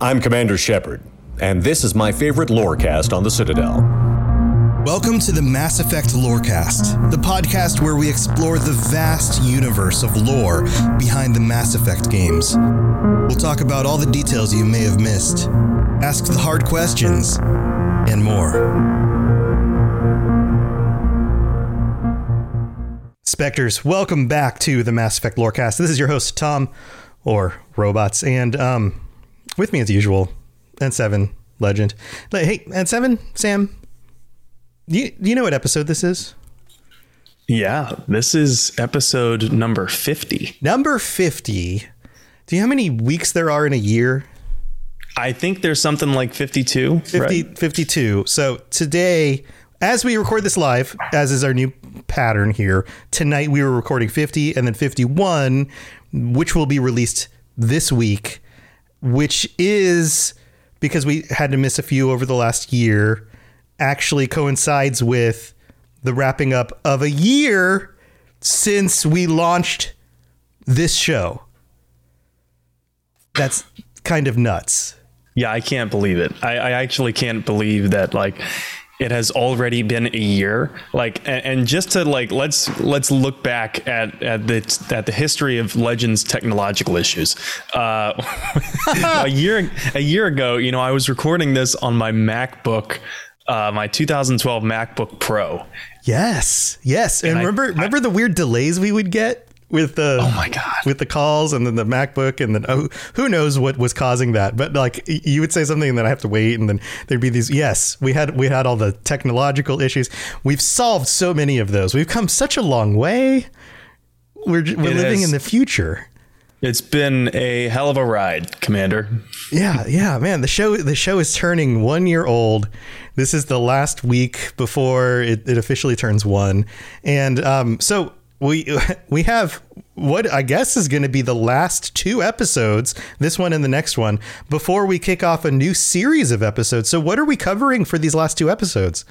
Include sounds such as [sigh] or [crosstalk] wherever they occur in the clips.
I'm Commander Shepard, and this is my favorite lorecast on the Citadel. Welcome to the Mass Effect Lorecast, the podcast where we explore the vast universe of lore behind the Mass Effect games. We'll talk about all the details you may have missed, ask the hard questions, and more. Spectres, welcome back to the Mass Effect Lorecast. This is your host, Tom, or Robots, and um, with me as usual, and seven legend. Hey, and seven Sam, you you know what episode this is? Yeah, this is episode number 50. Number 50. Do you know how many weeks there are in a year? I think there's something like 52. 50, right? 52. So today, as we record this live, as is our new pattern here, tonight we were recording 50 and then 51, which will be released this week, which is because we had to miss a few over the last year, actually coincides with the wrapping up of a year since we launched this show. That's kind of nuts. Yeah, I can't believe it. I, I actually can't believe that like it has already been a year. Like, and, and just to like let's let's look back at at the at the history of Legends technological issues. Uh, [laughs] a year a year ago, you know, I was recording this on my MacBook. Uh, my 2012 MacBook Pro. Yes, yes, and, and remember I, remember I, the weird delays we would get with the oh my god. with the calls and then the MacBook and then oh, who knows what was causing that? But like you would say something and then I have to wait and then there'd be these yes we had we had all the technological issues. We've solved so many of those. We've come such a long way. We're we're living has, in the future. It's been a hell of a ride commander. Yeah yeah man. The show the show is turning 1 year old. This is the last week before it, it officially turns 1 and um so we [laughs] we have what I guess is going to be the last two episodes, this one and the next one, before we kick off a new series of episodes. So, what are we covering for these last two episodes?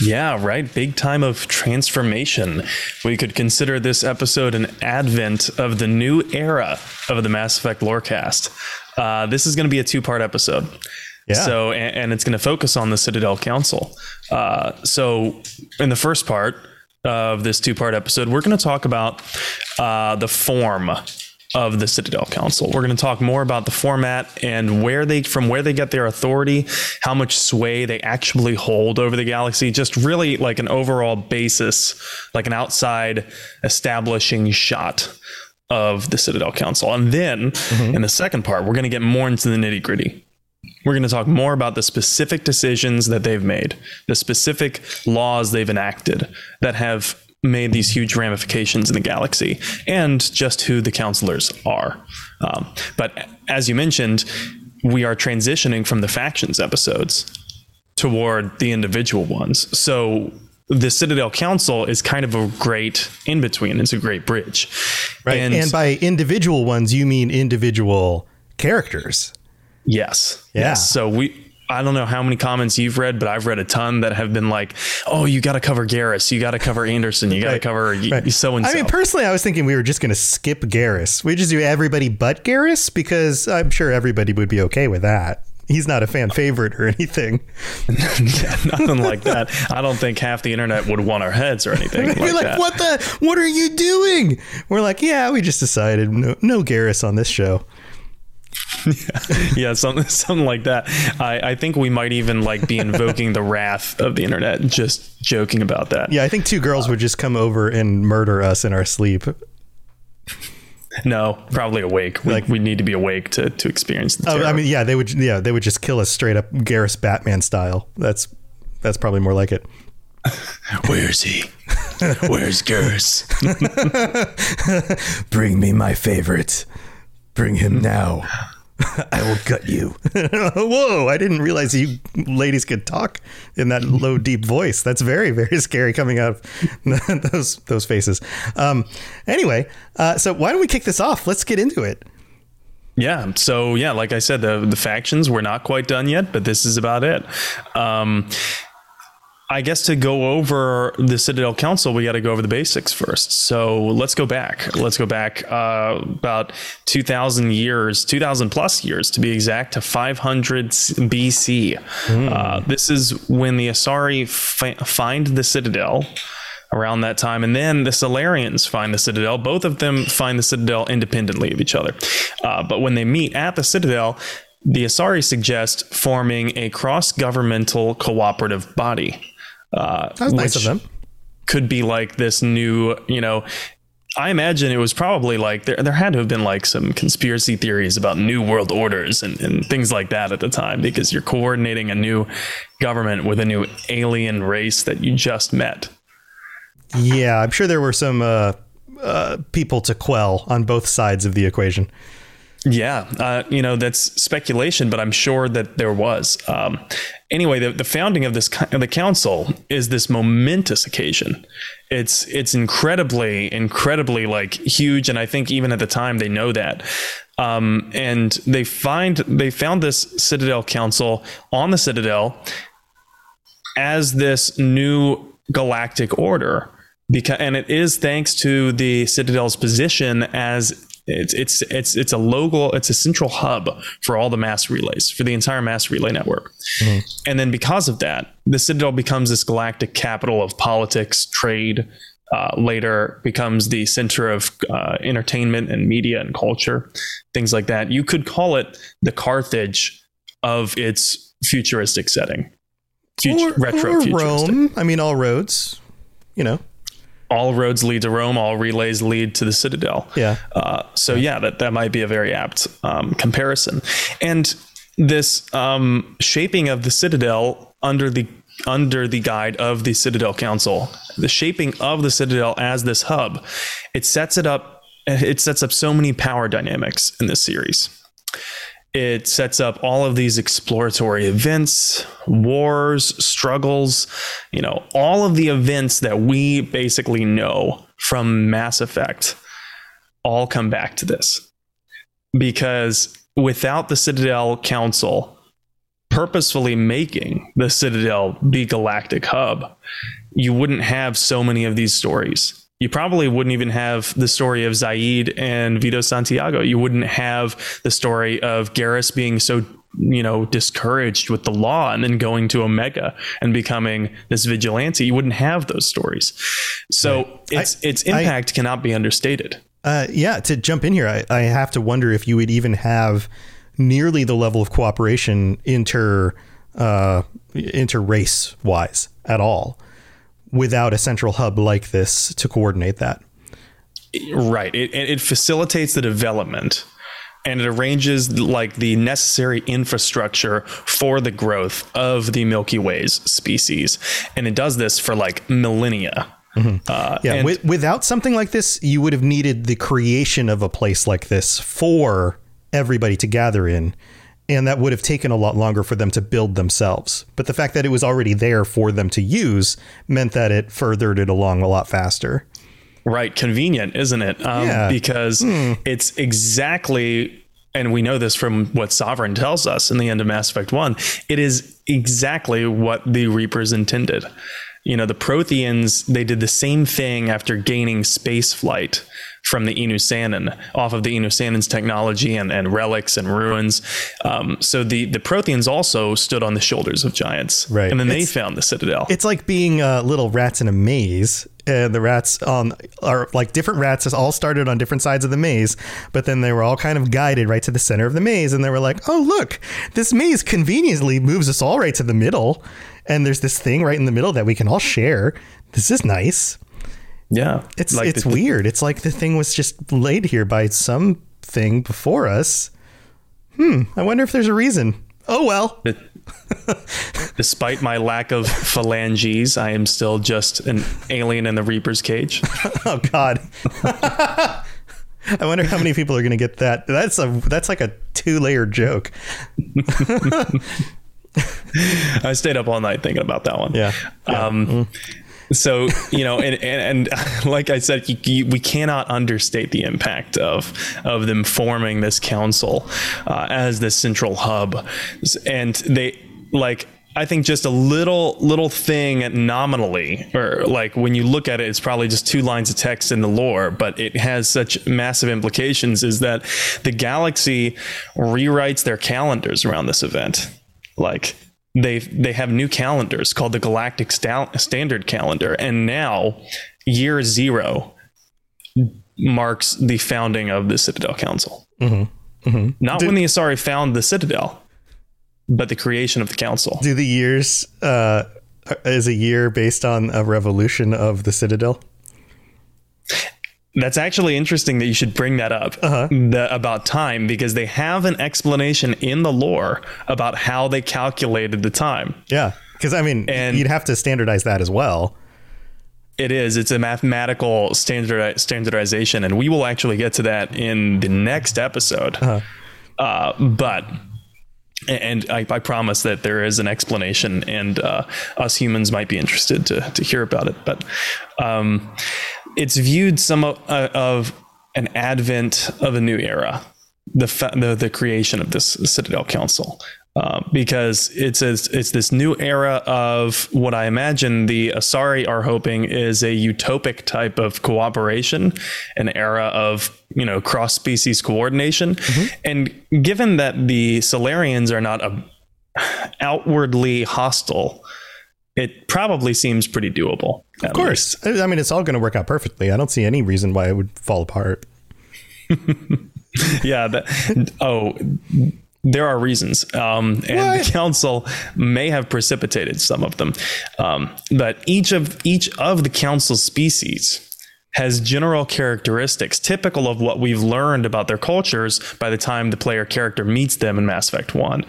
Yeah, right. Big time of transformation. We could consider this episode an advent of the new era of the Mass Effect Lorecast. Uh, this is going to be a two part episode. Yeah. So, and, and it's going to focus on the Citadel Council. Uh, so, in the first part, of this two part episode, we're going to talk about uh, the form of the Citadel Council. We're going to talk more about the format and where they from where they get their authority, how much sway they actually hold over the galaxy, just really like an overall basis, like an outside establishing shot of the Citadel Council. And then mm-hmm. in the second part, we're going to get more into the nitty-gritty. We're going to talk more about the specific decisions that they've made, the specific laws they've enacted that have made these huge ramifications in the galaxy, and just who the counselors are. Um, but as you mentioned, we are transitioning from the factions episodes toward the individual ones. So the Citadel Council is kind of a great in between. It's a great bridge. Right. And, and by individual ones, you mean individual characters. Yes. Yeah. Yes. So we I don't know how many comments you've read, but I've read a ton that have been like, "Oh, you got to cover Garrus, you got to cover Anderson, you got to Right. cover Right. so and so." I mean, personally, I was thinking we were just going to skip Garrus. We just do everybody but Garrus because I'm sure everybody would be okay with that. He's not a fan favorite or anything. [laughs] yeah, nothing like that. I don't think half the internet would want our heads or anything [laughs] like, We're like, that. what the? What are you doing? We're like, yeah, we just decided no, no Garrus on this show. [laughs] yeah, something something like that. I, I think we might even like be invoking the wrath of the internet, just joking about that. Yeah, I think two girls would just come over and murder us in our sleep. No, probably awake. We, Like- we need to be awake to to experience the Oh. I mean, yeah, they would. Yeah, they would just kill us straight up Garrus Batman style. That's that's probably more like it. [laughs] Where's he? Where's Garrus? [laughs] Bring me my favorite. Bring him now. I will gut you. [laughs] Whoa, I didn't realize you ladies could talk in that low, deep voice. That's very, very [laughs] scary coming out of [laughs] those those faces. Um, anyway, uh, so why don't we kick this off? Let's get into it. Yeah. So yeah, like I said, the the factions we're not quite done yet, but this is about it. Um, I guess to go over the Citadel Council, we got to go over the basics first. So let's go back. Let's go back uh, about 2,000 years, 2,000 plus years to be exact, to 500 BC. Uh, this is when the Asari fi- find the Citadel around that time. And then the Salarians find the Citadel. Both of them find the Citadel independently of each other. Uh, but when they meet at the Citadel, the Asari suggest forming a cross governmental cooperative body. Uh, That was nice of them. Could be like this new, you know. I imagine it was probably like there, there had to have been like some conspiracy theories about new world orders and, and things like that at the time because you're coordinating a new government with a new alien race that you just met. Yeah, I'm sure there were some uh, uh, people to quell on both sides of the equation. Yeah, uh, you know that's speculation, but I'm sure that there was. Um, anyway, the, the founding of this co- the council is this momentous occasion. It's it's incredibly incredibly like huge, and I think even at the time they know that. Um, and they find they found this Citadel Council on the Citadel as this new galactic order because and it is thanks to the citadel's position as it's it's it's it's a local it's a central hub for all the mass relays for the entire mass relay network and then because of that the citadel becomes this galactic capital of politics trade uh, later becomes the center of uh, entertainment and media and culture things like that you could call it the carthage of its futuristic setting Fut- retro or Rome. I mean, all roads. You know. All roads lead to Rome, all relays lead to the Citadel. Yeah. Uh, so yeah, that that might be a very apt um, comparison. And this um, shaping of the Citadel under the under the guide of the Citadel Council, the shaping of the Citadel as this hub, it sets it up. It sets up so many power dynamics in this series. It sets up all of these exploratory events, wars, struggles, you know, all of the events that we basically know from Mass Effect all come back to this. Because without the Citadel Council purposefully making the Citadel the galactic hub, you wouldn't have so many of these stories. You probably wouldn't even have the story of Zaeed and Vido Santiago. You wouldn't have the story of Garrus being so, you know, discouraged with the law and then going to Omega and becoming this vigilante. You wouldn't have those stories. So its its I- impact cannot be understated. Uh, yeah, to jump in here, I, I have to wonder if you would even have nearly the level of cooperation inter uh, inter race wise at all without a central hub like this to coordinate that. Right. It, it it facilitates the development and it arranges like the necessary infrastructure for the growth of the Milky Way's species. And it does this for like millennia. Uh, Yeah, and- wi- without something like this, you would have needed the creation of a place like this for everybody to gather in. And that would have taken a lot longer for them to build themselves. But the fact that it was already there for them to use meant that it furthered it along a lot faster. Right, convenient, isn't it? Um, Yeah. Because it's exactly and we know this from what Sovereign tells us in the end of Mass Effect 1, it is exactly what the Reapers intended. You know, the Protheans, they did the same thing after gaining space flight from the Inusannon, off of the Inusannon's technology and, and relics and ruins. Um, so the, the Protheans also stood on the shoulders of giants. Right. And then they found the Citadel. It's like being uh, little rats in a maze. And the rats on are like different rats has all started on different sides of the maze, but then they were all kind of guided right to the center of the maze, and they were like, "Oh, look, this maze conveniently moves us all right to the middle, and there's this thing right in the middle that we can all share. This is nice." Yeah. It's Like it's the- weird. It's like the thing was just laid here by something before us. Hmm. I wonder if there's a reason. Oh well. Despite my lack of phalanges, I am still just an alien in the Reaper's cage. [laughs] Oh God. [laughs] I wonder how many people are going to get that. That's a that's like a two layer joke. [laughs] I stayed up all night thinking about that one. Yeah. Um, So you know, and, and, and [laughs] like I said, you, you, we cannot understate the impact of of them forming this council uh, as the central hub, and they like. I think just a little little thing nominally, or like when you look at it, it's probably just two lines of text in the lore, but it has such massive implications. Is that the galaxy rewrites their calendars around this event? Like they they have new calendars called the Galactic Sta- Standard Calendar, and now year zero marks the founding of the Citadel Council. Not when the Asari found the Citadel, but the creation of the council. Do the years uh, is a year based on a revolution of the Citadel? That's actually interesting that you should bring that up the, about time because they have an explanation in the lore about how they calculated the time. Yeah, because I mean, And- you'd have to standardize that as well. It is. It's a mathematical standard standardization, and we will actually get to that in the next episode. uh but and I, I promise that there is an explanation, and uh, us humans might be interested to to hear about it. But um, it's viewed some of, uh, of an advent of a new era, the the, the creation of this Citadel Council. Uh, because it's a, it's this new era of what I imagine the Asari are hoping is a utopic type of cooperation, an era of you know cross species coordination, and given that the Salarians are not a, outwardly hostile, it probably seems pretty doable. Of course, I I mean, it's all going to work out perfectly. I don't see any reason why it would fall apart. [laughs] yeah. That, oh, there are reasons, um, and What? the council may have precipitated some of them. Um, but each of each of the council species has general characteristics typical of what we've learned about their cultures by the time the player character meets them in Mass Effect 1.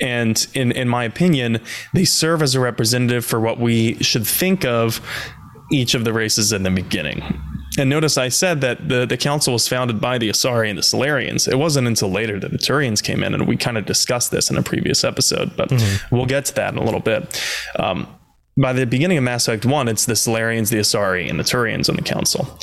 And in, in my opinion, they serve as a representative for what we should think of each of the races in the beginning. And notice I said that the, the council was founded by the Asari and the Salarians. It wasn't until later that the Turians came in, and we kind of discussed this in a previous episode, but we'll get to that in a little bit. Um, by the beginning of Mass Effect 1, it's the Salarians, the Asari, and the Turians on the council.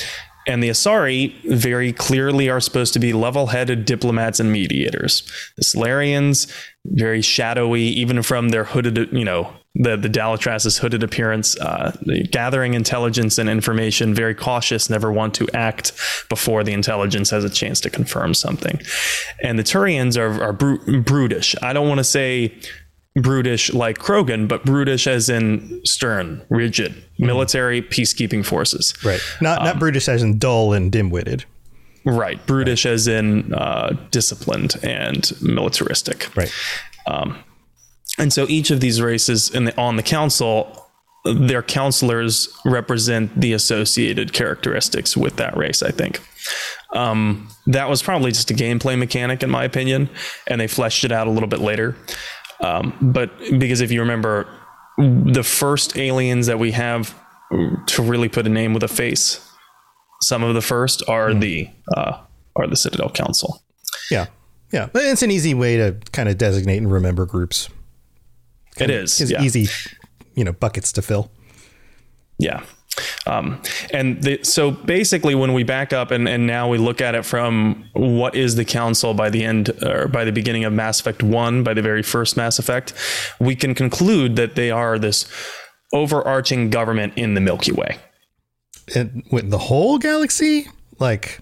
And the Asari very clearly are supposed to be level headed diplomats and mediators. The Salarians, very shadowy, even from their hooded, you know, the, the Dalatrass's hooded appearance, uh, gathering intelligence and information, very cautious, never want to act before the intelligence has a chance to confirm something. And the Turians are, are bru- brutish. I don't want to say brutish like Krogan, but brutish as in stern, rigid, military peacekeeping forces. Right. Not not brutish as in dull and dim witted. Right. Brutish as in uh, disciplined and militaristic. Right. And so each of these races in the, on the council, their counselors represent the associated characteristics with that race, I think. Um, that was probably just a gameplay mechanic, in my opinion, and they fleshed it out a little bit later. Um, but because if you remember, the first aliens that we have to really put a name with a face, some of the first are the uh, are the Citadel Council. Yeah. Yeah. It's an easy way to kind of designate and remember groups. It is It's yeah. easy, you know, buckets to fill. Yeah. Um, and the, so basically, when we back up and, and now we look at it from what is the council by the end or by the beginning of Mass Effect 1, by the very first Mass Effect, we can conclude that they are this overarching government in the Milky Way. And with the whole galaxy, like,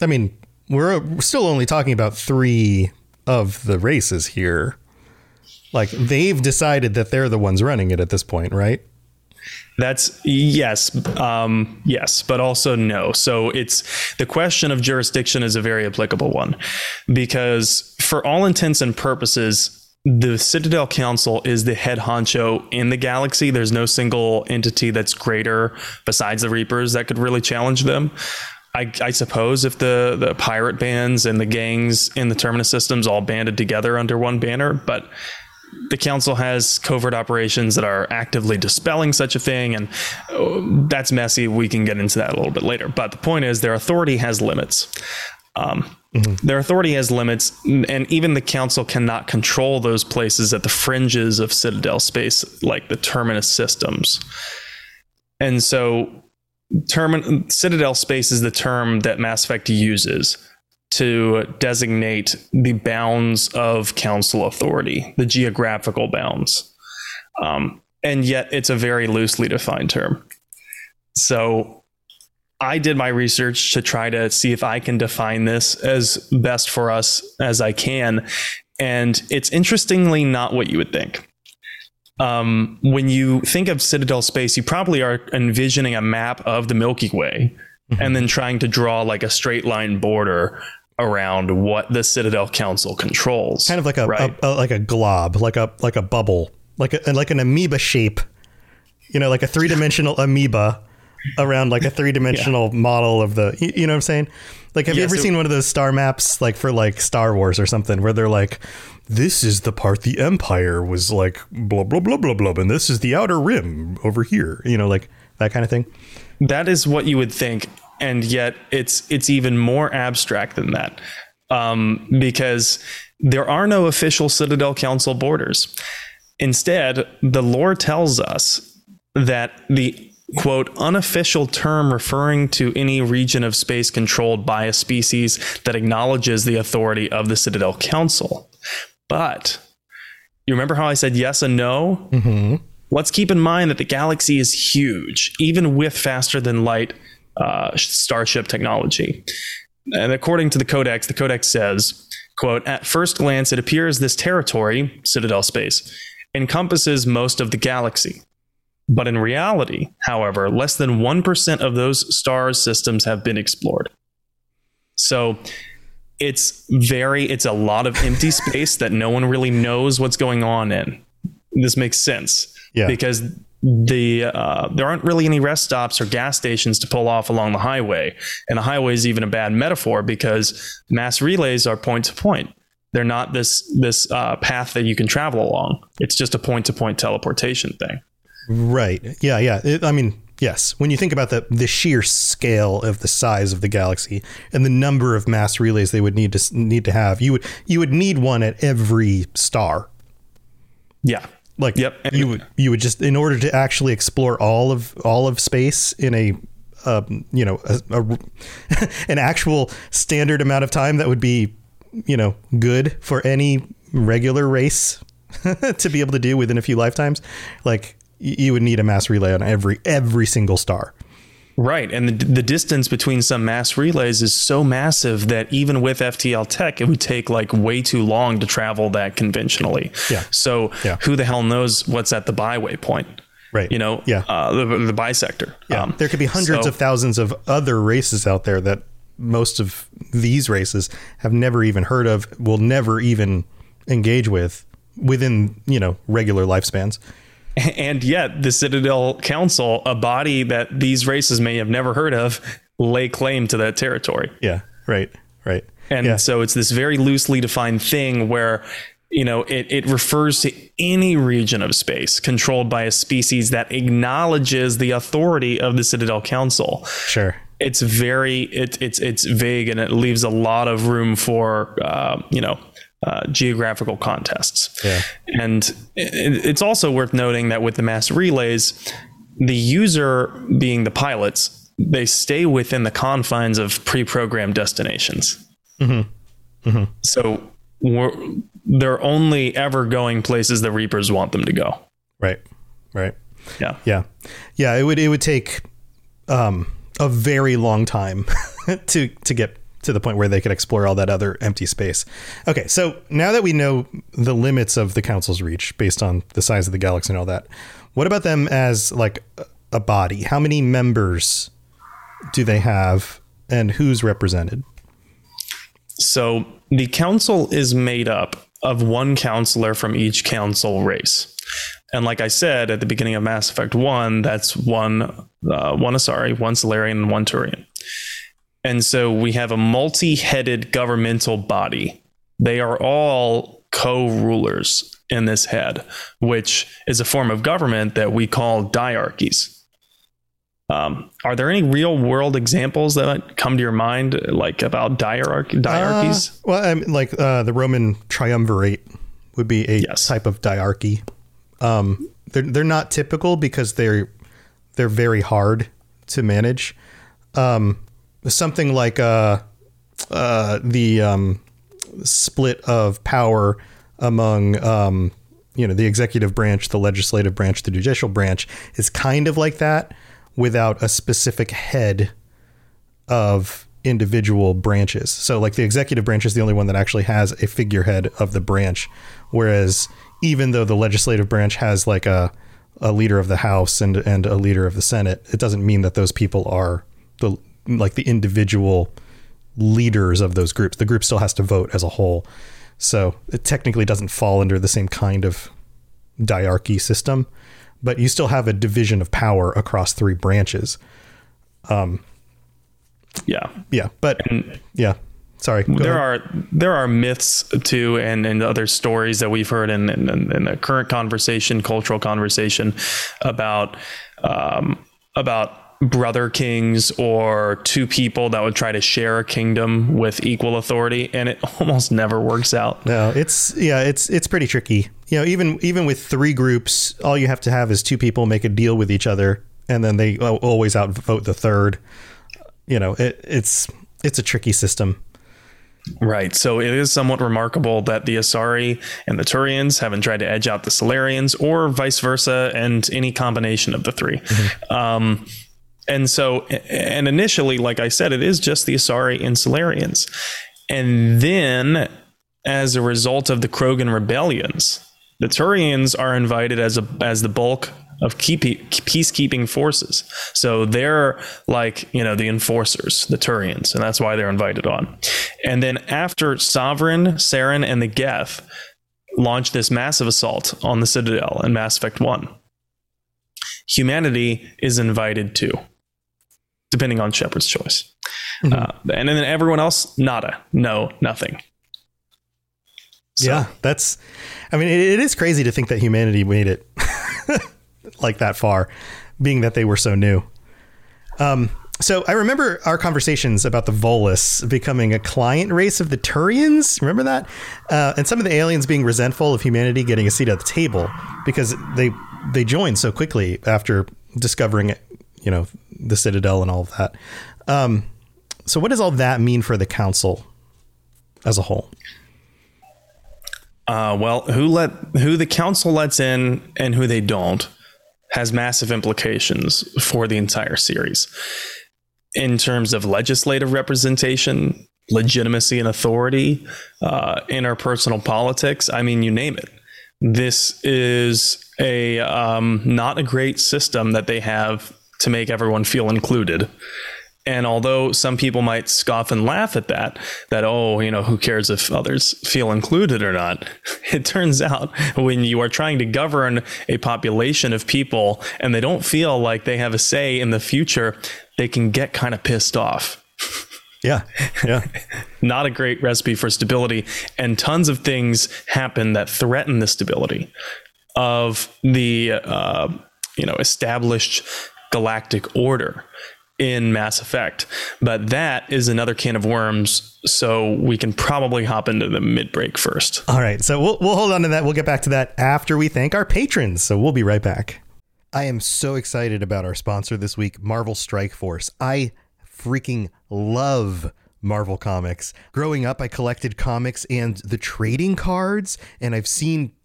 I mean, we're still only talking about three of the races here. Like, they've decided that they're the ones running it at this point, right? That's yes, um, yes, but also no. So it's the question of jurisdiction is a very applicable one because, for all intents and purposes, the Citadel Council is the head honcho in the galaxy. There's no single entity that's greater besides the Reapers that could really challenge them. I, I, suppose if the, the pirate bands and the gangs in the Terminus systems all banded together under one banner, but the council has covert operations that are actively dispelling such a thing, and uh, that's messy. We can get into that a little bit later. But the point is, their authority has limits. Um, mm-hmm. Their authority has limits, and even the council cannot control those places at the fringes of Citadel space, like the terminus systems. And so, termin- Citadel space is the term that Mass Effect uses to designate the bounds of council authority, the geographical bounds. Um, and yet it's a very loosely defined term. So I did my research to try to see if I can define this as best for us as I can. And it's interestingly not what you would think. Um, when you think of Citadel space, you probably are envisioning a map of the Milky Way mm-hmm. and then trying to draw like a straight line border around what the Citadel Council controls. Kind of like a, right? a, a like a glob, like a like a bubble, like a like an amoeba shape. You know, like a three dimensional [laughs] amoeba around like a three dimensional yeah. model of the. You, you, know what I'm saying? Like, have yeah, you ever so, seen one of those star maps, like for like Star Wars or something, where they're like, "This is the part the Empire was like blah blah blah blah blah, and this is the outer rim over here." You know, like that kind of thing. That is what you would think and yet it's it's even more abstract than that um, because there are no official Citadel Council borders. Instead, the lore tells us that the quote unofficial term referring to any region of space controlled by a species that acknowledges the authority of the Citadel Council. But you remember how I said yes and no? Mm-hmm. Let's keep in mind that the galaxy is huge, even with faster than light uh, starship technology. And according to the Codex, the Codex says, quote, at first glance, it appears this territory, Citadel space, encompasses most of the galaxy. But in reality, however, less than 1% of those stars systems have been explored. So it's very, it's a lot of empty [laughs] space that no one really knows what's going on in. This makes sense. Yeah. Because the uh, there aren't really any rest stops or gas stations to pull off along the highway, and the highway is even a bad metaphor because mass relays are point to point. They're not this this uh, path that you can travel along. It's just a point to point teleportation thing. Right. Yeah. Yeah. It, I mean, yes. When you think about the the sheer scale of the size of the galaxy and the number of mass relays they would need to need to have, you would you would need one at every star. Yeah. Like yep. you would you would just in order to actually explore all of all of space in a um, you know a, a, [laughs] an actual standard amount of time that would be you know good for any regular race [laughs] to be able to do within a few lifetimes like you would need a mass relay on every every single star Right. And the, the distance between some mass relays is so massive that even with FTL tech, it would take like way too long to travel that conventionally. Yeah. So yeah. who the hell knows what's at the byway point? Right. You know, yeah. Uh, the, the bisector. Yeah. Um, there could be hundreds so, of thousands of other races out there that most of these races have never even heard of, will never even engage with within, you know, regular lifespans. [laughs] And yet, the Citadel Council, a body that these races may have never heard of, lay claim to that territory. Yeah, right, right. And yeah. so it's this very loosely defined thing where you know it, it refers to any region of space controlled by a species that acknowledges the authority of the Citadel Council. Sure. It's very it, it's it's vague and it leaves a lot of room for uh, you know uh, geographical contests. Yeah. And it's also worth noting that with the mass relays, the user being the pilots, they stay within the confines of pre-programmed destinations. So we're, they're only ever going places the Reapers want them to go. Right. Right. Yeah. Yeah. Yeah. It would it would take um, a very long time [laughs] to to get to the point where they could explore all that other empty space. Okay, so now that we know the limits of the council's reach based on the size of the galaxy and all that, what about them as like a body? How many members do they have and who's represented? So the council is made up of one counselor from each council race. And like I said at the beginning of Mass Effect 1, that's one uh, one Asari, one Salarian, and one Turian. And so we have a multi-headed governmental body. They are all co-rulers in this head, which is a form of government that we call diarchies. Um, are there any real world examples that come to your mind, like about diarch- diarchies? Uh, well, I mean, like uh, the Roman triumvirate would be a Yes. type of diarchy. Um, they're they're not typical because they're they're very hard to manage. Um, something like uh, uh, the um, split of power among um, you know the executive branch, the legislative branch, the judicial branch is kind of like that without a specific head of individual branches. So like the executive branch is the only one that actually has a figurehead of the branch whereas even though the legislative branch has like a a leader of the house and and a leader of the senate, it doesn't mean that those people are the like the individual leaders of those groups. The group still has to vote as a whole. So it technically doesn't fall under the same kind of diarchy system, but you still have a division of power across three branches. Um, yeah. Yeah, but yeah. Sorry. there ahead. are there are myths too and, and other stories that we've heard in, in, in the current conversation cultural conversation about um, about brother kings or two people that would try to share a kingdom with equal authority and it [laughs] almost never works out No, it's yeah, it's it's pretty tricky. You know, even even with three groups, all you have to have is two people make a deal with each other, and then they always outvote the third. You know, it, it's it's a tricky system. Right. So it is somewhat remarkable that the Asari and the Turians haven't tried to edge out the Salarians or vice versa and any combination of the 3 Um, and so, and initially, like I said, it is just the Asari and Salarians. And then, as a result of the Krogan rebellions, the Turians are invited as a as the bulk of keep, peacekeeping forces. So they're like, you know, the enforcers, the Turians, and that's why they're invited on. And then after Sovereign, Saren, and the Geth launch this massive assault on the Citadel in Mass Effect 1, humanity is invited too, depending on Shepard's choice. Uh, and then everyone else, nada, no, nothing. So- yeah, that's. I mean, it, it is crazy to think that humanity made it [laughs] like that far, being that they were so new. Um, so I remember our conversations about the Volus becoming a client race of the Turians. Remember that? Uh, and some of the aliens being resentful of humanity getting a seat at the table because they they joined so quickly after discovering, it, you know, the Citadel and all of that. Um, so what does all that mean for the council as a whole? Uh, well, who let who the council lets in and who they don't has massive implications for the entire series in terms of legislative representation, legitimacy and authority, uh, interpersonal politics. I mean, you name it. This is a um, not a great system that they have to make everyone feel included. And although some people might scoff and laugh at that, that, oh, you know, who cares if others feel included or not? [laughs] It turns out when you are trying to govern a population of people and they don't feel like they have a say in the future, they can get kind of pissed off. [laughs] Yeah, yeah. [laughs] Not a great recipe for stability. And tons of things happen that threaten the stability of the, uh, you know, established galactic order in Mass Effect. But that is another can of worms. So we can probably hop into the mid break first. All right, so we'll we'll hold on to that. We'll get back to that after we thank our patrons. So we'll be right back. I am so excited about our sponsor this week, Marvel Strike Force. I freaking love Marvel Comics. Growing up, I collected comics and the trading cards, and I've seen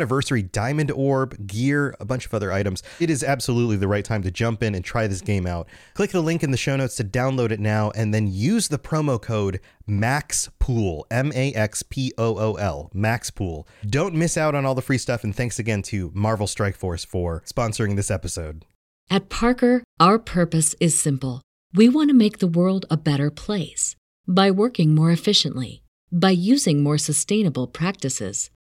anniversary diamond orb, gear, a bunch of other items. It is absolutely the right time to jump in and try this game out. Click the link in the show notes to download it now and then use the promo code MAXPOOL, M A X P O O L, MAXPOOL. Don't miss out on all the free stuff and thanks again to Marvel Strike Force for sponsoring this episode. At Parker, our purpose is simple. We want to make the world a better place by working more efficiently, by using more sustainable practices,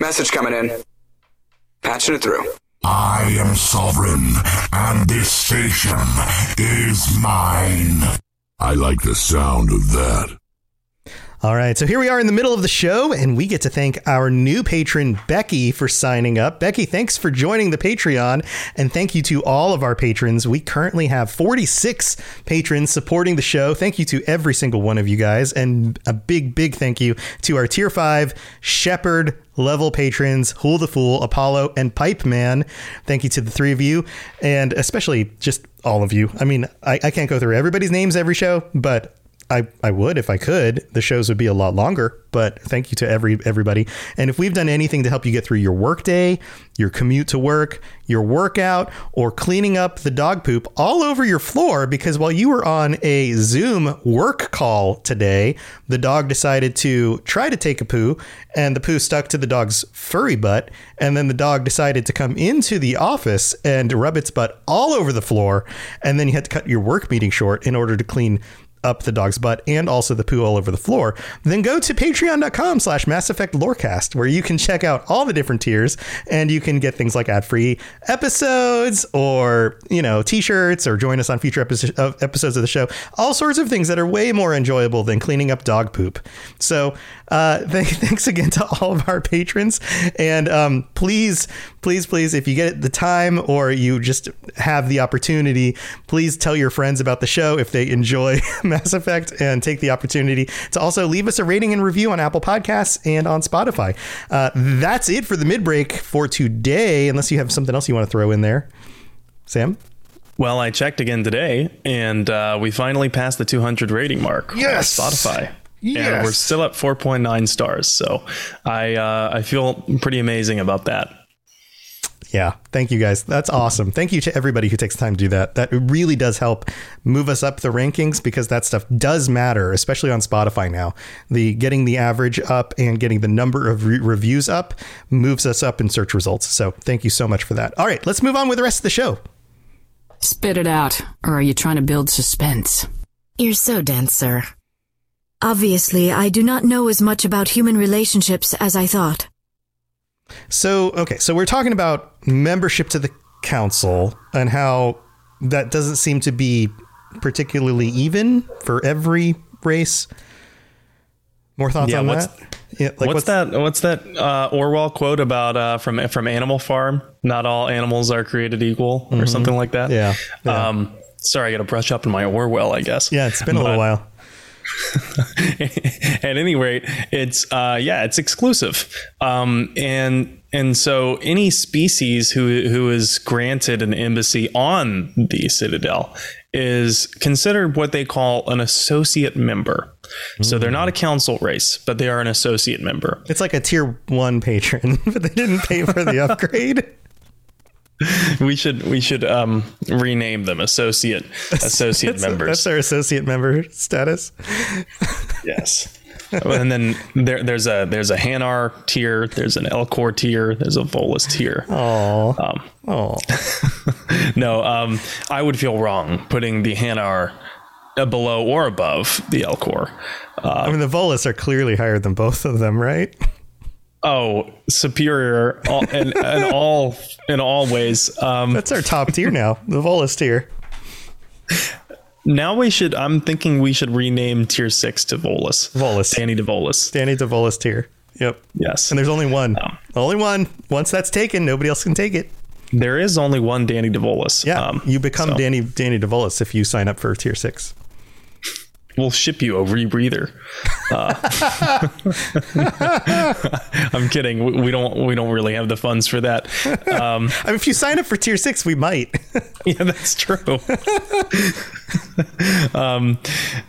Message coming in. Patching it through. I am sovereign, and this station is mine. I like the sound of that. All right, so here we are in the middle of the show, and we get to thank our new patron, Becky, for signing up. Becky, thanks for joining the Patreon, and thank you to all of our patrons. We currently have 46 patrons supporting the show. Thank you to every single one of you guys, and a big, big thank you to our Tier 5 Shepard level patrons, Hool the Fool, Apollo, and Pipe Man. Thank you to the three of you, and especially just all of you. I mean, I, I can't go through everybody's names every show, but I, I would if I could. The shows would be a lot longer, but thank you to every everybody. And if we've done anything to help you get through your workday, your commute to work, your workout, or cleaning up the dog poop all over your floor, because while you were on a Zoom work call today, the dog decided to try to take a poo, and the poo stuck to the dog's furry butt, and then the dog decided to come into the office and rub its butt all over the floor, and then you had to cut your work meeting short in order to clean up the dog's butt and also the poo all over the floor, then go to patreon.com slash Mass Effect Lorecast, where you can check out all the different tiers and you can get things like ad-free episodes or, you know, t-shirts or join us on future episodes of the show. All sorts of things that are way more enjoyable than cleaning up dog poop. So uh, [laughs] th- thanks again to all of our patrons. And um, please, please, please, if you get the time or you just have the opportunity, please tell your friends about the show if they enjoy [laughs] Mass Effect and take the opportunity to also leave us a rating and review on Apple Podcasts and on Spotify. Uh, that's it for the mid break for today, unless you have something else you want to throw in there. Sam? Well, I checked again today, and uh, we finally passed the 200 rating mark Yes! on Spotify. Yes! And we're still at 4.9 stars. So I uh, I feel pretty amazing about that. Yeah, thank you guys. That's awesome. Thank you to everybody who takes time to do that. That really does help move us up the rankings because that stuff does matter, especially on Spotify now. The getting the average up and getting the number of re- reviews up moves us up in search results. So thank you so much for that. All right, let's move on with the rest of the show. Spit it out, or are you trying to build suspense? You're so dense, sir. Obviously, I do not know as much about human relationships as I thought. So, okay, so we're talking about membership to the council and how that doesn't seem to be particularly even for every race. More thoughts Yeah, on what's- that? Yeah, like what's, that? What's that uh, Orwell quote about uh, from from Animal Farm? Not all animals are created equal, or something like that. Yeah, yeah. Um, sorry, I got to brush up on my Orwell, I guess. Yeah, it's been a little while. [laughs] at any rate, it's uh, yeah, it's exclusive, um, and and so any species who who is granted an embassy on the Citadel is considered what they call an associate member. So they're not a council race, but they are an associate member. It's like a tier one patron, [laughs] but they didn't pay for the [laughs] upgrade. [laughs] We should we should um, rename them associate associate That's, members. that's our associate member status. Yes. [laughs] and then there, there's a there's a Hanar tier, there's an Elcor tier, there's a Volus tier. Oh, Um, oh, [laughs] no, um, I would feel wrong putting the Hanar uh, below or above the Elcor. Uh, I mean the Volus are clearly higher than both of them, right? Oh, superior all, in, in [laughs] all in all ways. Um, That's our top tier now, the Volus tier. now we should. I'm thinking we should rename tier six to Volus. Volus. Danny to Volus. Danny the Volus tier. Yep. Yes. And there's only one. Um, only one. Once that's taken, nobody else can take it. There is only one Danny DeVolis. Yeah. Um, you become so Danny Danny DeVolis if you sign up for tier six. We'll ship you a rebreather. Uh, [laughs] I'm kidding. We, we don't. We don't really have the funds for that. Um, [laughs] I mean, if you sign up for tier six, we might. [laughs] yeah, that's true. um,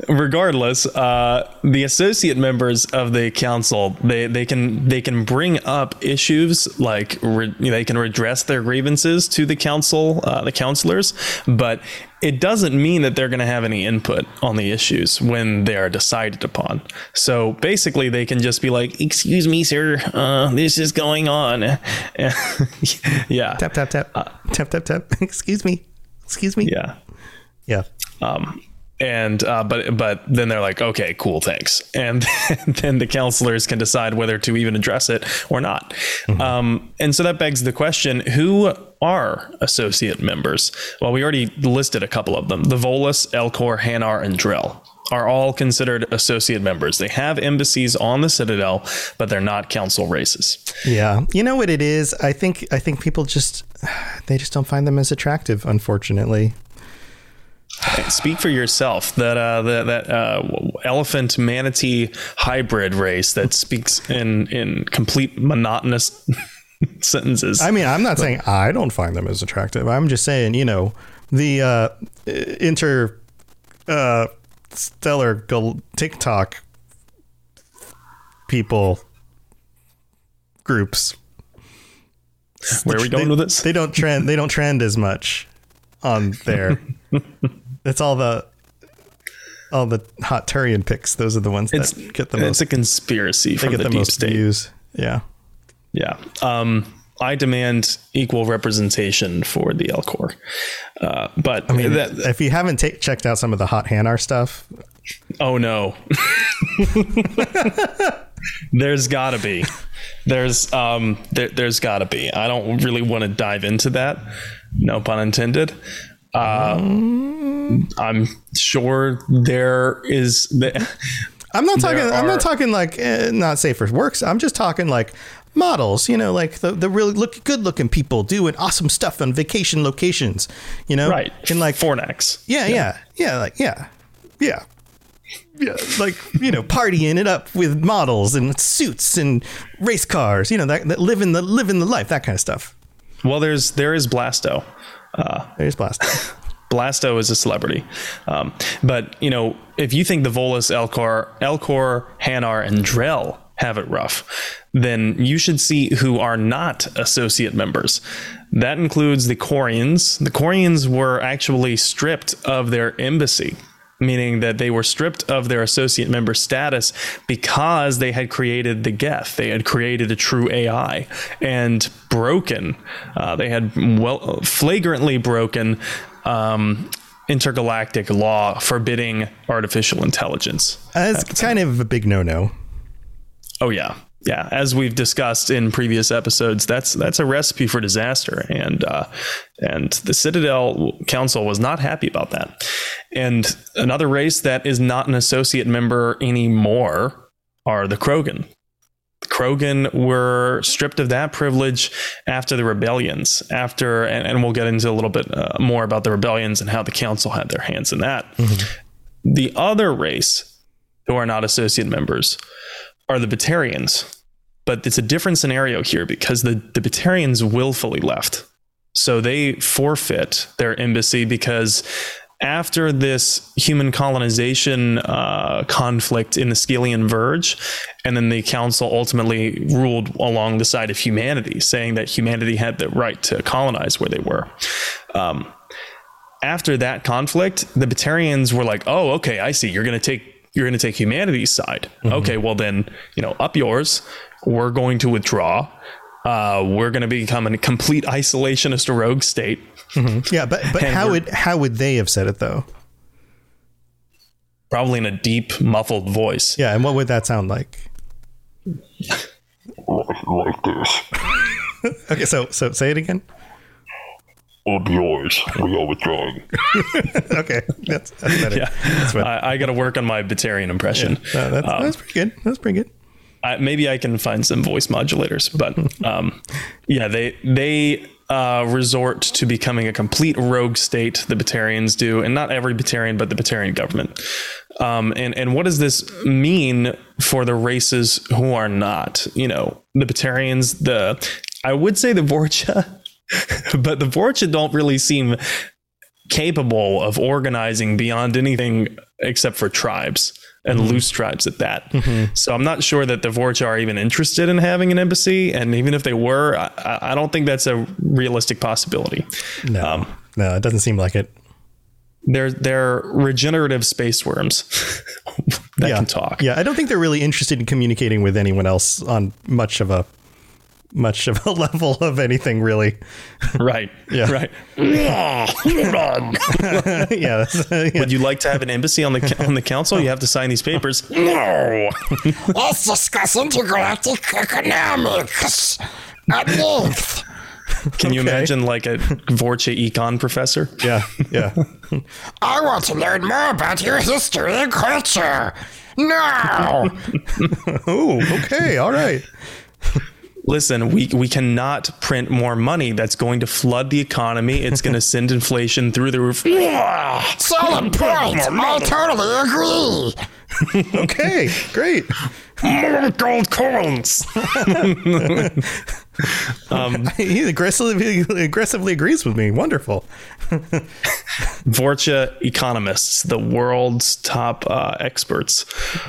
regardless, uh, the associate members of the council they they can they can bring up issues like re, they can redress their grievances to the council, uh, the counselors, but it doesn't mean that they're going to have any input on the issues when they are decided upon. So basically, they can just be like, "Excuse me, sir, uh, this is going on." [laughs] yeah, tap tap tap tap tap tap. [laughs] Excuse me. Excuse me. yeah. Yeah. Um, and uh, but but then they're like, okay, cool, thanks, and [laughs] then the counselors can decide whether to even address it or not. Um, and so that begs the question: Who are associate members? Well, we already listed a couple of them: the Volus, Elcor, Hanar, and Drell are all considered associate members. They have embassies on the Citadel, but they're not council races. Yeah. You know what it is? I think I think people just [sighs] they just don't find them as attractive, unfortunately. Speak for yourself. That uh, that that uh, elephant manatee hybrid race that speaks in in complete monotonous [laughs] sentences. I mean, I'm not saying I don't find them as attractive. I'm just saying, you know, the uh, inter uh, stellar gal- TikTok people groups. Where are we going they, with this? They don't trend. They don't trend as much on there. [laughs] it's all the all the hot Turian pics. Those are the ones it's that get the it's most. a conspiracy They get the, the, deep most state. views. Yeah. Yeah. Um, I demand equal representation for the Elcor. Uh, but I mean, that, if you haven't ta- checked out some of the hot Hanar stuff, oh no, [laughs] there's got to be. There's um, there, there's got to be. I don't really want to dive into that. No pun intended. Uh, I'm sure there is. The, I'm not talking. I'm not talking like eh, not safe for works. I'm just talking like models. You know, like the the really look good looking people doing awesome stuff on vacation locations. You know, right. And like, Fornax. yeah, yeah, yeah, like yeah, yeah. Yeah, like you know, partying it up with models and suits and race cars. You know, that, that living the living the life, that kind of stuff. Well, there's there is Blasto. Uh, There's blast. [laughs] Blasto is a celebrity. Um, but, you know, if you think the Volus, Elcor, Elcor, Hanar, and Drell have it rough, then you should see who are not associate members. That includes the Quarians. The Quarians were actually stripped of their embassy, meaning that they were stripped of their associate member status because they had created the Geth. They had created a true AI and broken. Uh, they had well flagrantly broken um, intergalactic law forbidding artificial intelligence. That's kind of a big no no. Oh yeah, yeah, as we've discussed in previous episodes, that's that's a recipe for disaster, and uh, and the Citadel Council was not happy about that. And another race that is not an associate member anymore are the Krogan. The Krogan were stripped of that privilege after the rebellions. After, and, and we'll get into a little bit uh, more about the rebellions and how the council had their hands in that. The other race who are not associate members are the Batarians. But it's a different scenario here because the, the Batarians willfully left. So they forfeit their embassy because after this human colonization uh, conflict in the Skyllian Verge, and then the council ultimately ruled along the side of humanity, saying that humanity had the right to colonize where they were. Um, after that conflict, the Batarians were like, "Oh, okay, I see. You're going to take you're going to take humanity's side. Okay, well then, you know, up yours. We're going to withdraw. Uh, we're going to become a complete isolationist rogue state. Yeah, but but [laughs] how would how would they have said it though? Probably in a deep, muffled voice. Yeah, and what would that sound like? Like this. [laughs] Okay, so so say it again. Up yours. We are withdrawing. [laughs] Okay, that's, that's better. Yeah, That's better. I, I got to work on my Batarian impression. Uh, that's, Um, that's pretty good. That's pretty good. I, maybe I can find some voice modulators, but um, yeah, they they uh, resort to becoming a complete rogue state. The Batarians do, and not every Batarian, but the Batarian government. Um, and and what does this mean for the races who are not? You know, the Batarians. The I would say the Vorcha, [laughs] but the Vorcha don't really seem capable of organizing beyond anything except for tribes and loose tribes at that. So I'm not sure that the Vorcha are even interested in having an embassy. And even if they were, I- I, I don't think that's a realistic possibility. No, Um, no, it doesn't seem like it. They're they're regenerative space worms [laughs] that yeah, can talk. Yeah, I don't think they're really interested in communicating with anyone else on much of a much of a [laughs] level of anything really. Right. Yeah. [laughs] Right. [laughs] yeah, yeah. Would you like to have an embassy on the on the council? You have to sign these papers. No. Let's discuss intergalactic economics at length. Can you Okay. imagine like a Vorcha econ professor? yeah, yeah. I want to learn more about your history and culture. No! Oh, okay, all right. Listen, we we cannot print more money. That's going to flood the economy. It's going [laughs] to send inflation through the roof. Solid point. I totally agree. [laughs] Okay, great. More gold coins. [laughs] He aggressively aggressively agrees with me. Wonderful. Vorcha economists, the world's top uh, experts.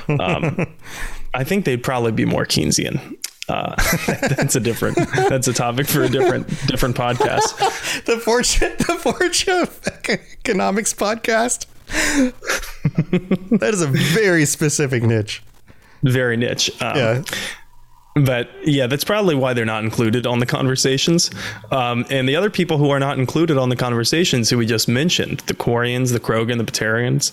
Um, I think they'd probably be more Keynesian. Uh, [laughs] that's a different. That's a topic for a different different podcast. [laughs] The fortune the Vorcha economics podcast. that is a very specific niche. Very niche. Um, Yeah. But yeah, that's probably why they're not included on the conversations. Um, and the other people who are not included on the conversations, who we just mentioned, the Quarians, the Krogan, the Batarians.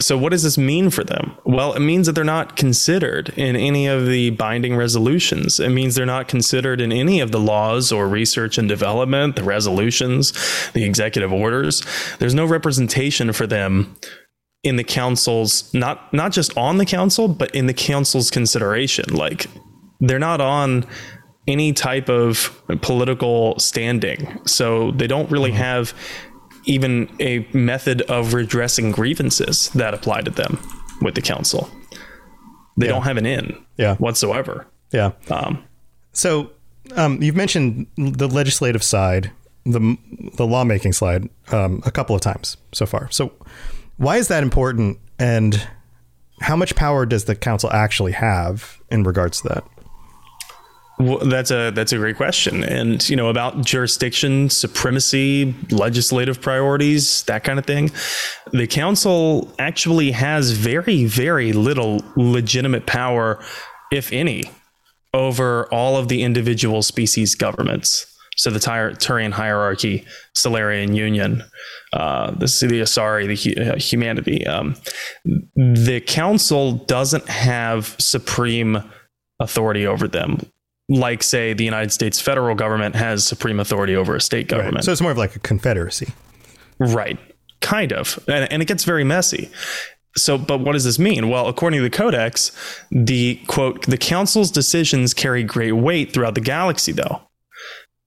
So what does this mean for them? Well, it means that they're not considered in any of the binding resolutions. It means they're not considered in any of the laws or research and development, the resolutions, the executive orders. There's no representation for them in the council's not not just on the council but in the council's consideration like they're not on any type of political standing so they don't really mm-hmm. have even a method of redressing grievances that apply to them with the council they don't have an in Yeah. whatsoever Yeah. um, So um, you've mentioned the legislative side, the the lawmaking side, um, a couple of times so far. So why is that important, and how much power does the council actually have in regards to that? Well, that's a that's a great question, and you know about jurisdiction, supremacy, legislative priorities, that kind of thing. The council actually has very very little legitimate power, if any, over all of the individual species governments. So the Tyr- Turian hierarchy, Salarian Union, uh, the the Asari, the uh, humanity. Um, the council doesn't have supreme authority over them. Like, say, the United States federal government has supreme authority over a state government. Right. So it's more of like a confederacy. Right. Kind of. And, and, it gets very messy. So, but what does this mean? Well, according to the Codex, the quote, the council's decisions carry great weight throughout the galaxy, though.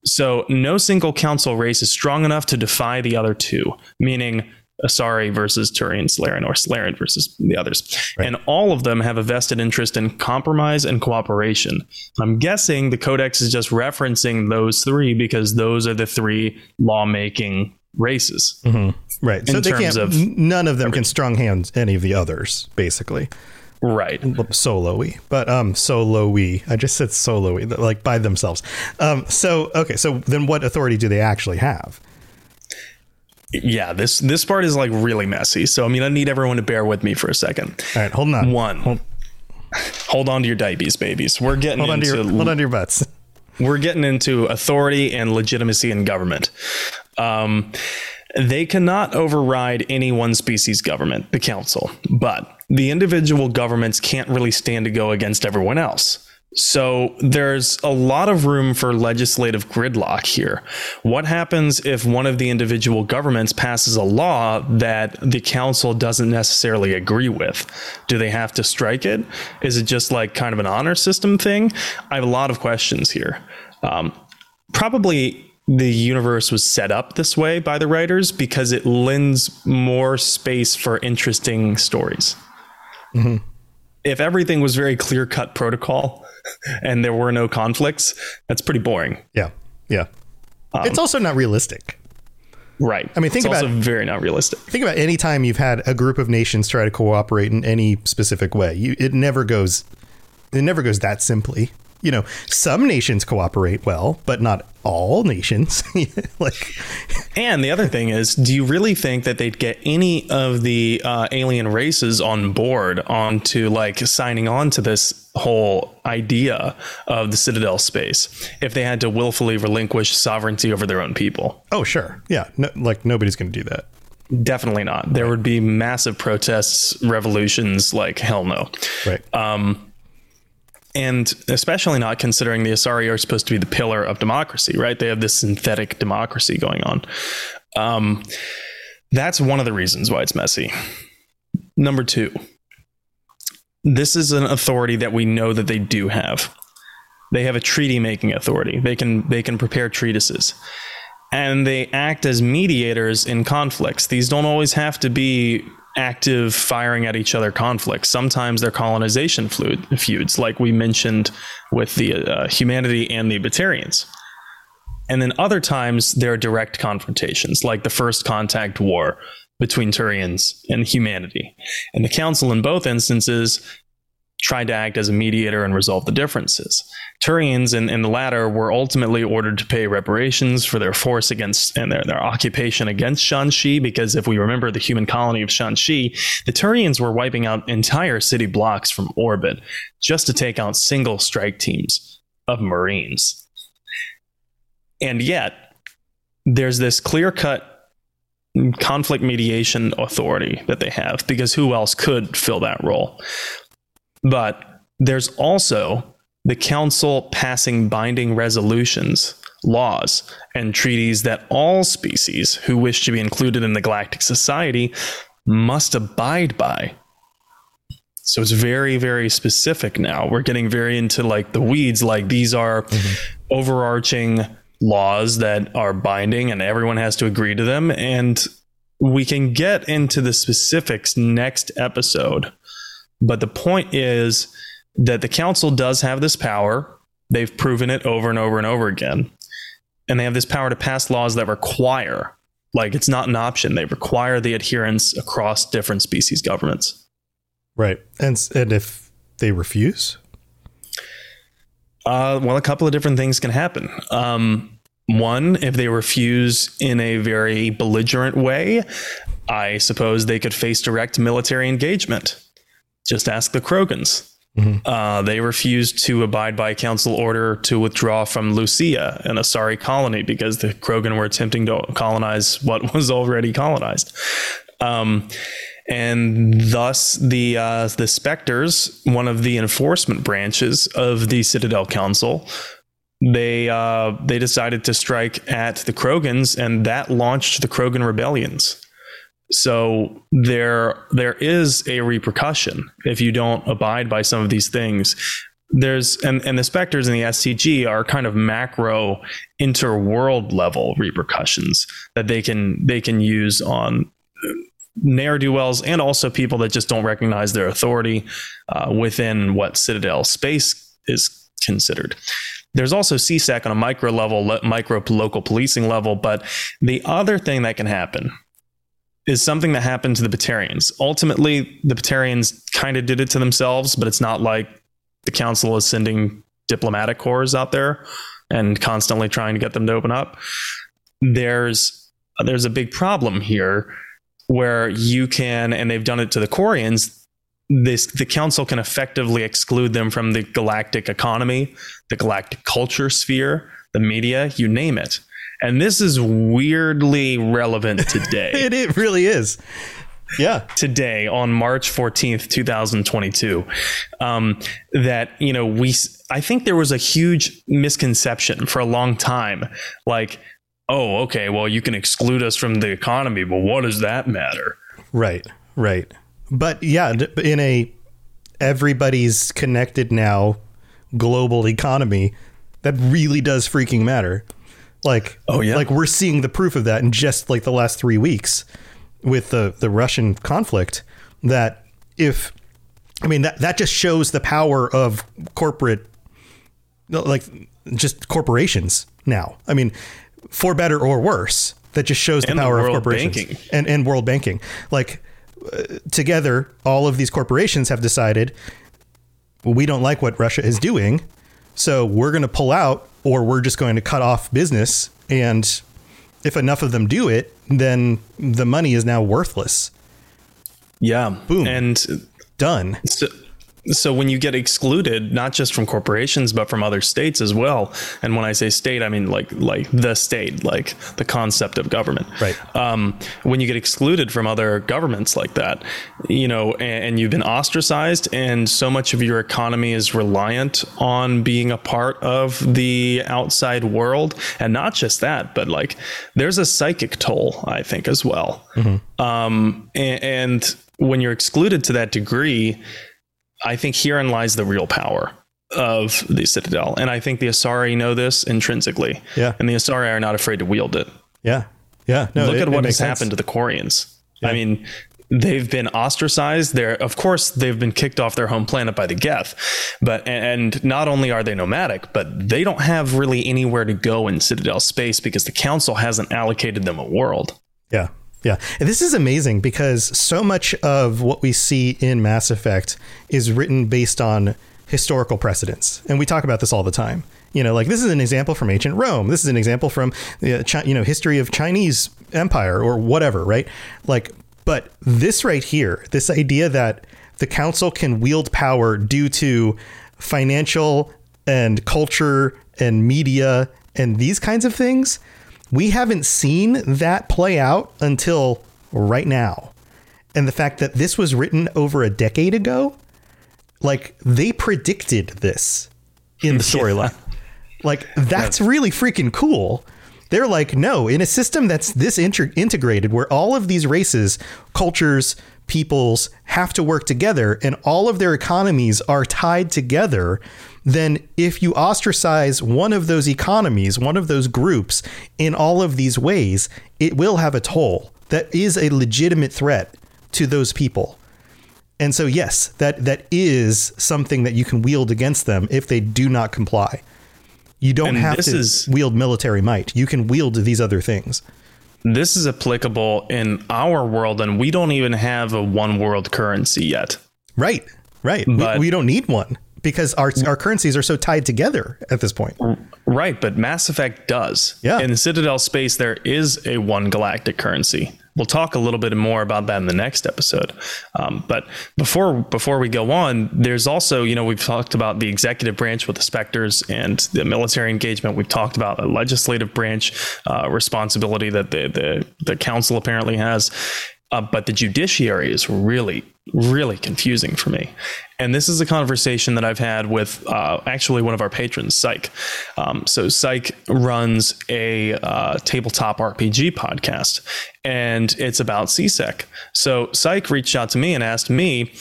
So, no single council race is strong enough to defy the other two, meaning Asari versus Turian Salarian or Salarian versus the others. Right. And all of them have a vested interest in compromise and cooperation. I'm guessing the Codex is just referencing those three because those are the three lawmaking races. Mm-hmm. Right. So they can't, of none of them everything. can strong hand any of the others, basically. Right. Solo-y. But um solo-y. I just said solo-y, like by themselves. Um so okay, so then what authority do they actually have? Yeah, this this part is like really messy. So I mean I need everyone to bear with me for a second. All right, hold on. One. Hold, hold on to your diabetes babies. We're getting hold into on to your, hold on to your butts. We're getting into authority and legitimacy in government. Um, they cannot override any one species government, the council, but the individual governments can't really stand to go against everyone else. So there's a lot of room for legislative gridlock here. What happens if one of the individual governments passes a law that the council doesn't necessarily agree with? Do they have to strike it? Is it just like kind of an honor system thing? I have a lot of questions here. Um, probably the universe was set up this way by the writers because it lends more space for interesting stories. Mm-hmm. If everything was very clear cut protocol [laughs] and there were no conflicts, that's pretty boring. Yeah. Yeah. Um, it's also not realistic. Right. I mean, think it's about also very not realistic. Think about any time you've had a group of nations try to cooperate in any specific way. You, it never goes. It never goes that simply you know, some nations cooperate well, but not all nations. [laughs] like, and the other thing is, do you really think that they'd get any of the uh, alien races on board onto like signing on to this whole idea of the Citadel space if they had to willfully relinquish sovereignty over their own people? Oh, sure, yeah, no, like nobody's going to do that. Definitely not. There would be massive protests, revolutions, like hell no. Right. Um, and especially not considering the Asari are supposed to be the pillar of democracy, right? They have this synthetic democracy going on. Um, that's one of the reasons why it's messy. Number two, this is an authority that we know that they do have. They have a treaty making authority. They can they can prepare treatises. And they act as mediators in conflicts. These don't always have to be active firing at each other conflicts. Sometimes they're colonization feuds, like we mentioned with the uh, humanity and the Batarians. And then other times there are direct confrontations, like the first contact war between Turians and humanity. And the council in both instances tried to act as a mediator and resolve the differences. Turians in, the latter were ultimately ordered to pay reparations for their force against and their, their occupation against Shanxi, because if we remember the human colony of Shanxi, the Turians were wiping out entire city blocks from orbit just to take out single strike teams of Marines. And yet, there's this clear cut conflict mediation authority that they have because who else could fill that role? But there's also the council passing binding resolutions, laws, and treaties that all species who wish to be included in the galactic society must abide by. So it's very, very specific now. We're getting very into like the weeds, like these are mm-hmm. overarching laws that are binding and everyone has to agree to them. And we can get into the specifics next episode but the point is that the council does have this power. They've proven it over and over and over again. And they have this power to pass laws that require, like it's not an option, they require the adherence across different species governments. Right. And, and if they refuse? Uh, well, a couple of different things can happen. Um, one, if they refuse in a very belligerent way, I suppose they could face direct military engagement. Just ask the Krogans. Mm-hmm. Uh, they refused to abide by council order to withdraw from Lusia, an Asari colony, because the Krogan were attempting to colonize what [laughs] was already colonized. Um, and thus the uh, the Spectres, one of the enforcement branches of the Citadel Council, they uh, they decided to strike at the Krogans, and that launched the Krogan rebellions. So there there is a repercussion if you don't abide by some of these things. There's and, and the specters and the STG are kind of macro interworld level repercussions that they can they can use on ne'er do wells and also people that just don't recognize their authority uh, within what Citadel space is considered. There's also CSEC on a micro level, micro local policing level. But the other thing that can happen is something that happened to the Batarians. Ultimately, the Batarians kind of did it to themselves, but it's not like the council is sending diplomatic corps out there and constantly trying to get them to open up. There's there's a big problem here where you can, and they've done it to the Quarians. This the council can effectively exclude them from the galactic economy, the galactic culture sphere, the media, you name it. And this is weirdly relevant today. [laughs] it, it really is. Yeah. Today on March 14th, 2022. Um, that, you know, we, I think there was a huge misconception for a long time. Like, oh, okay, well, you can exclude us from the economy, but what does that matter? Right, right. But yeah, in a everybody's connected now global economy, that really does freaking matter. Like, oh yeah, like we're seeing the proof of that in just like the last three weeks with the the Russian conflict. That if, I mean, that that just shows the power of corporate, like just corporations now. I mean, for better or worse, that just shows the power the of corporations banking. and and world banking. Like uh, together, all of these corporations have decided we don't like what Russia is doing, so we're going to pull out or we're just going to cut off business. And if enough of them do it, then the money is now worthless. Yeah. Boom. And done. So, so when you get excluded not just from corporations but from other states as well. And when i say state i mean like like the state like the concept of government. Right. Um, when you get excluded from other governments like that you know and, and, you've been ostracized and so much of your economy is reliant on being a part of the outside world. And not just that but like there's a psychic toll i think as well. Mm-hmm. um, and, and when you're excluded to that degree I think herein lies the real power of the Citadel. And I think the Asari know this intrinsically. Yeah. And the Asari are not afraid to wield it. Yeah. Yeah. No, Look it, at what has sense. happened to the Quarians. Yeah. I mean, they've been ostracized. They're, of course, they've been kicked off their home planet by the Geth. But, and not only are they nomadic, but they don't have really anywhere to go in Citadel space because the Council hasn't allocated them a world. Yeah. Yeah. And this is amazing because so much of what we see in Mass Effect is written based on historical precedents. And we talk about this all the time. You know, like this is an example from ancient Rome. This is an example from uh, the you know history of Chinese empire or whatever, right? Like but this right here, this idea that the council can wield power due to financial and culture and media and these kinds of things, we haven't seen that play out until right now. And the fact that this was written over a decade ago, like they predicted this in the [laughs] storyline. yeah. Like that's really freaking cool. They're like, no, in a system that's this inter- integrated, where all of these races, cultures, peoples have to work together, and all of their economies are tied together then if you ostracize one of those economies, one of those groups in all of these ways, it will have a toll. That is a legitimate threat to those people. And so yes, that that is something that you can wield against them if they do not comply. You don't and have to is, wield military might. You can wield these other things. This is applicable in our world and we don't even have a one world currency yet. Right. Right. But, we, we don't need one because our our currencies are so tied together at this point. Right, but Mass Effect does. Yeah. In Citadel space, there is a one galactic currency. We'll talk a little bit more about that in the next episode. Um, but before before we go on, there's also you know we've talked about the executive branch with the specters and the military engagement. We've talked about a legislative branch uh, responsibility that the, the the council apparently has. uh, but the judiciary is really, really confusing for me. And this is a conversation that I've had with uh, actually one of our patrons, Psych. Um, so, Psych runs a uh, tabletop RPG podcast, and it's about CSEC. So, Psych reached out to me and asked me,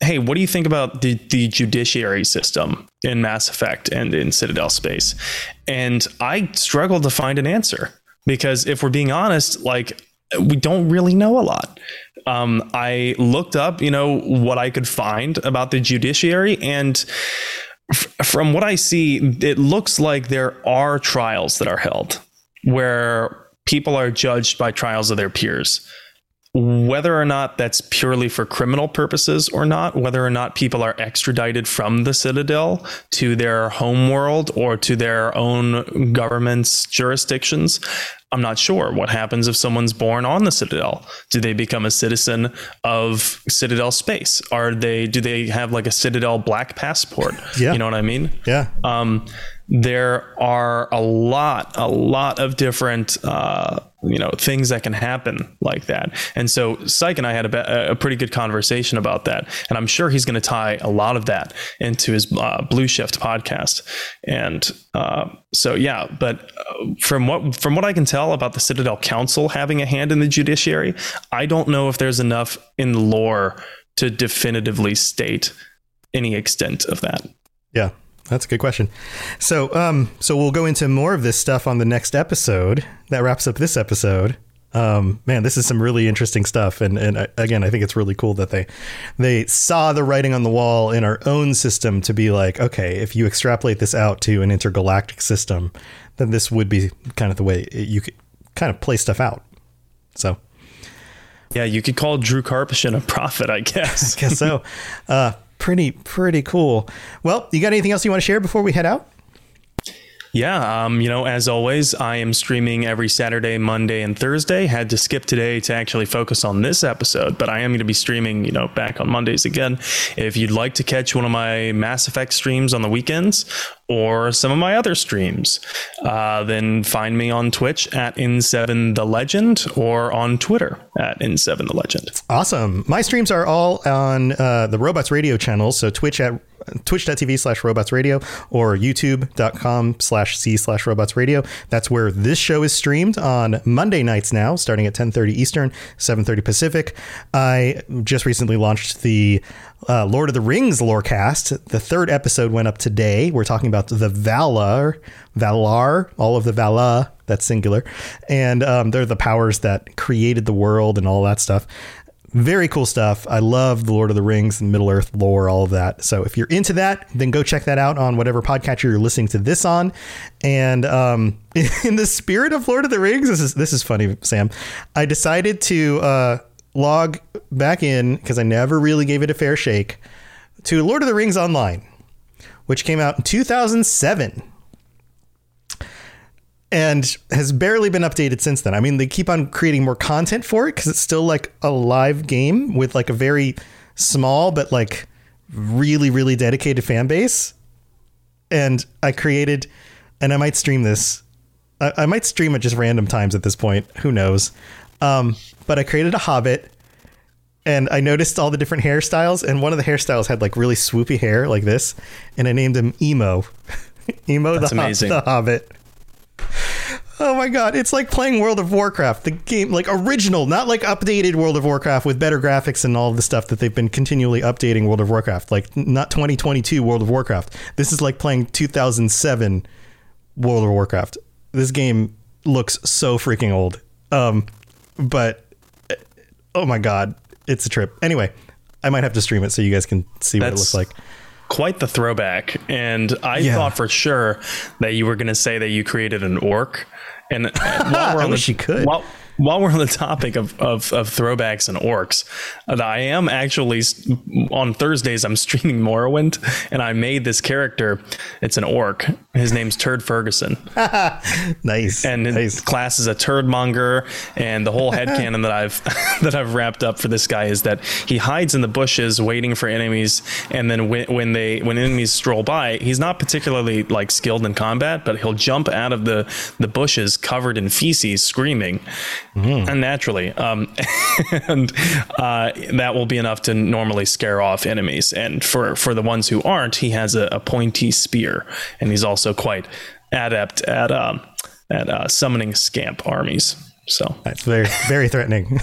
Hey, what do you think about the, the judiciary system in Mass Effect and in Citadel space? And I struggled to find an answer because if we're being honest, like we don't really know a lot. Um, I looked up, you know, what I could find about the judiciary, and f- from what I see, it looks like there are trials that are held where people are judged by trials of their peers. Whether or not that's purely for criminal purposes or not, whether or not people are extradited from the Citadel to their home world or to their own government's jurisdictions, I'm not sure what happens if someone's born on the Citadel. Do they become a citizen of Citadel space? Are they? Do they have like a Citadel black passport? Yeah. you know what I mean. Yeah. Um, there are a lot, a lot of different, uh, you know, things that can happen like that. And so, Psych and I had a, a pretty good conversation about that, and I'm sure he's going to tie a lot of that into his uh, Blue Shift podcast. And uh, so, yeah, but uh, from what from what I can tell about the Citadel Council having a hand in the judiciary, I don't know if there's enough in lore to definitively state any extent of that. Yeah. That's a good question. So, um, so we'll go into more of this stuff on the next episode. That wraps up this episode. Um, man, this is some really interesting stuff, and and I, again, I think it's really cool that they they saw the writing on the wall in our own system to be like, okay, if you extrapolate this out to an intergalactic system, then this would be kind of the way you could kind of play stuff out. So, yeah, you could call Drew Karpyshyn a prophet, I guess. I guess so. [laughs] Uh, pretty pretty cool. Well, you got anything else you want to share before we head out? Yeah, um, you know, as always, I am streaming every Saturday, Monday, and Thursday. Had to skip today to actually focus on this episode, but I am going to be streaming, you know, back on Mondays again. If you'd like to catch one of my Mass Effect streams on the weekends or some of my other streams, uh, then find me on Twitch at In7 The Legend or on Twitter at In7 The Legend. Awesome. My streams are all on uh, the Robots Radio channel, so Twitch at twitch.tv slash robots radio or youtube.com slash c slash robots radio. That's where this show is streamed on monday nights now starting at 10.30 eastern 7.30 pacific. I just recently launched the uh, lord of the rings lorecast. The third episode went up today. We're talking about the valar valar all of the valar that's singular. And um, they're the powers that created the world and all that stuff very cool stuff. I love the Lord of the Rings and Middle Earth lore, all of that. So if you're into that, then go check that out on whatever podcatcher you're listening to this on. And um, [laughs] in the spirit of Lord of the Rings, this is this is funny, Sam. I decided to uh, log back in because I never really gave it a fair shake to Lord of the Rings Online, which came out in 2007 and has barely been updated since then. I mean, they keep on creating more content for it because it's still like a live game with like a very small but like really really dedicated fan base. And I created, and I might stream this. I, I might stream at just random times at this point. Who knows? Um, but I created a Hobbit, and I noticed all the different hairstyles, and one of the hairstyles had like really swoopy hair like this, and I named him Emo. [laughs] Emo That's the, amazing. the Hobbit. Oh my god, it's like playing World of Warcraft, the game like original, not like updated World of Warcraft with better graphics and all the stuff that they've been continually updating World of Warcraft, like not 2022 World of Warcraft. This is like playing 2007 World of Warcraft. This game looks so freaking old. Um but oh my god, it's a trip. Anyway, I might have to stream it so you guys can see what it looks like. Quite the throwback. And I Yeah. thought for sure that you were going to say that you created an orc. And [laughs] while we're on the, you could. While, while we're on the topic of, of, of throwbacks and orcs, uh, I am actually on Thursdays, I'm streaming Morrowind and I made this character. It's an orc His name's Turd Ferguson. [laughs] nice. And his nice. class is a turd monger. And the whole headcanon [laughs] that I've [laughs] that I've wrapped up for this guy is that he hides in the bushes waiting for enemies. And then when, when they when enemies stroll by, he's not particularly like skilled in combat, but he'll jump out of the the bushes covered in feces, screaming unnaturally. Um, and uh, that will be enough to normally scare off enemies. And for for the ones who aren't, he has a, a pointy spear, and he's also quite adept at um, at uh, summoning scamp armies. So That's very very threatening.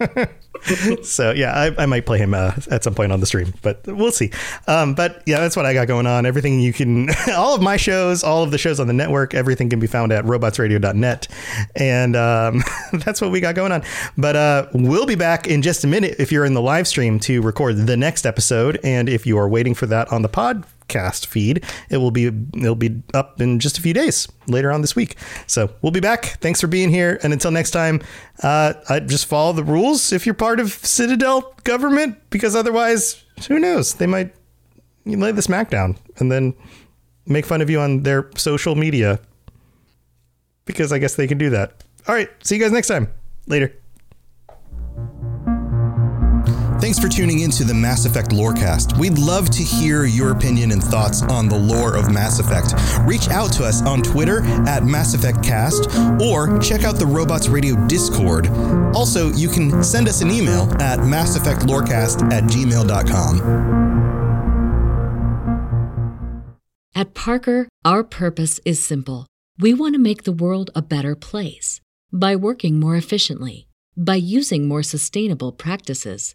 [laughs] so yeah, I, I might play him uh, at some point on the stream, but we'll see. Um, but yeah, that's what I got going on. Everything you can, [laughs] all of my shows, all of the shows on the network, everything can be found at robotsradio.net, and um, [laughs] that's what we got going on. But uh, we'll be back in just a minute if you're in the live stream to record the next episode, and if you are waiting for that on the pod cast feed. It will be it'll be up in just a few days later on this week. So we'll be back. Thanks for being here, and until next time, uh, I just follow the rules if you're part of Citadel government, because otherwise, who knows? They might lay the smackdown and then make fun of you on their social media because I guess they can do that. All right, see you guys next time. Later. Thanks for tuning into the Mass Effect Lorecast. We'd love to hear your opinion and thoughts on the lore of Mass Effect. Reach out to us on Twitter at Mass Effect Cast or check out the Robots Radio Discord. Also, you can send us an email at masseffectlorecast at gmail.com. At Parker, our purpose is simple. We want to make the world a better place by working more efficiently, by using more sustainable practices,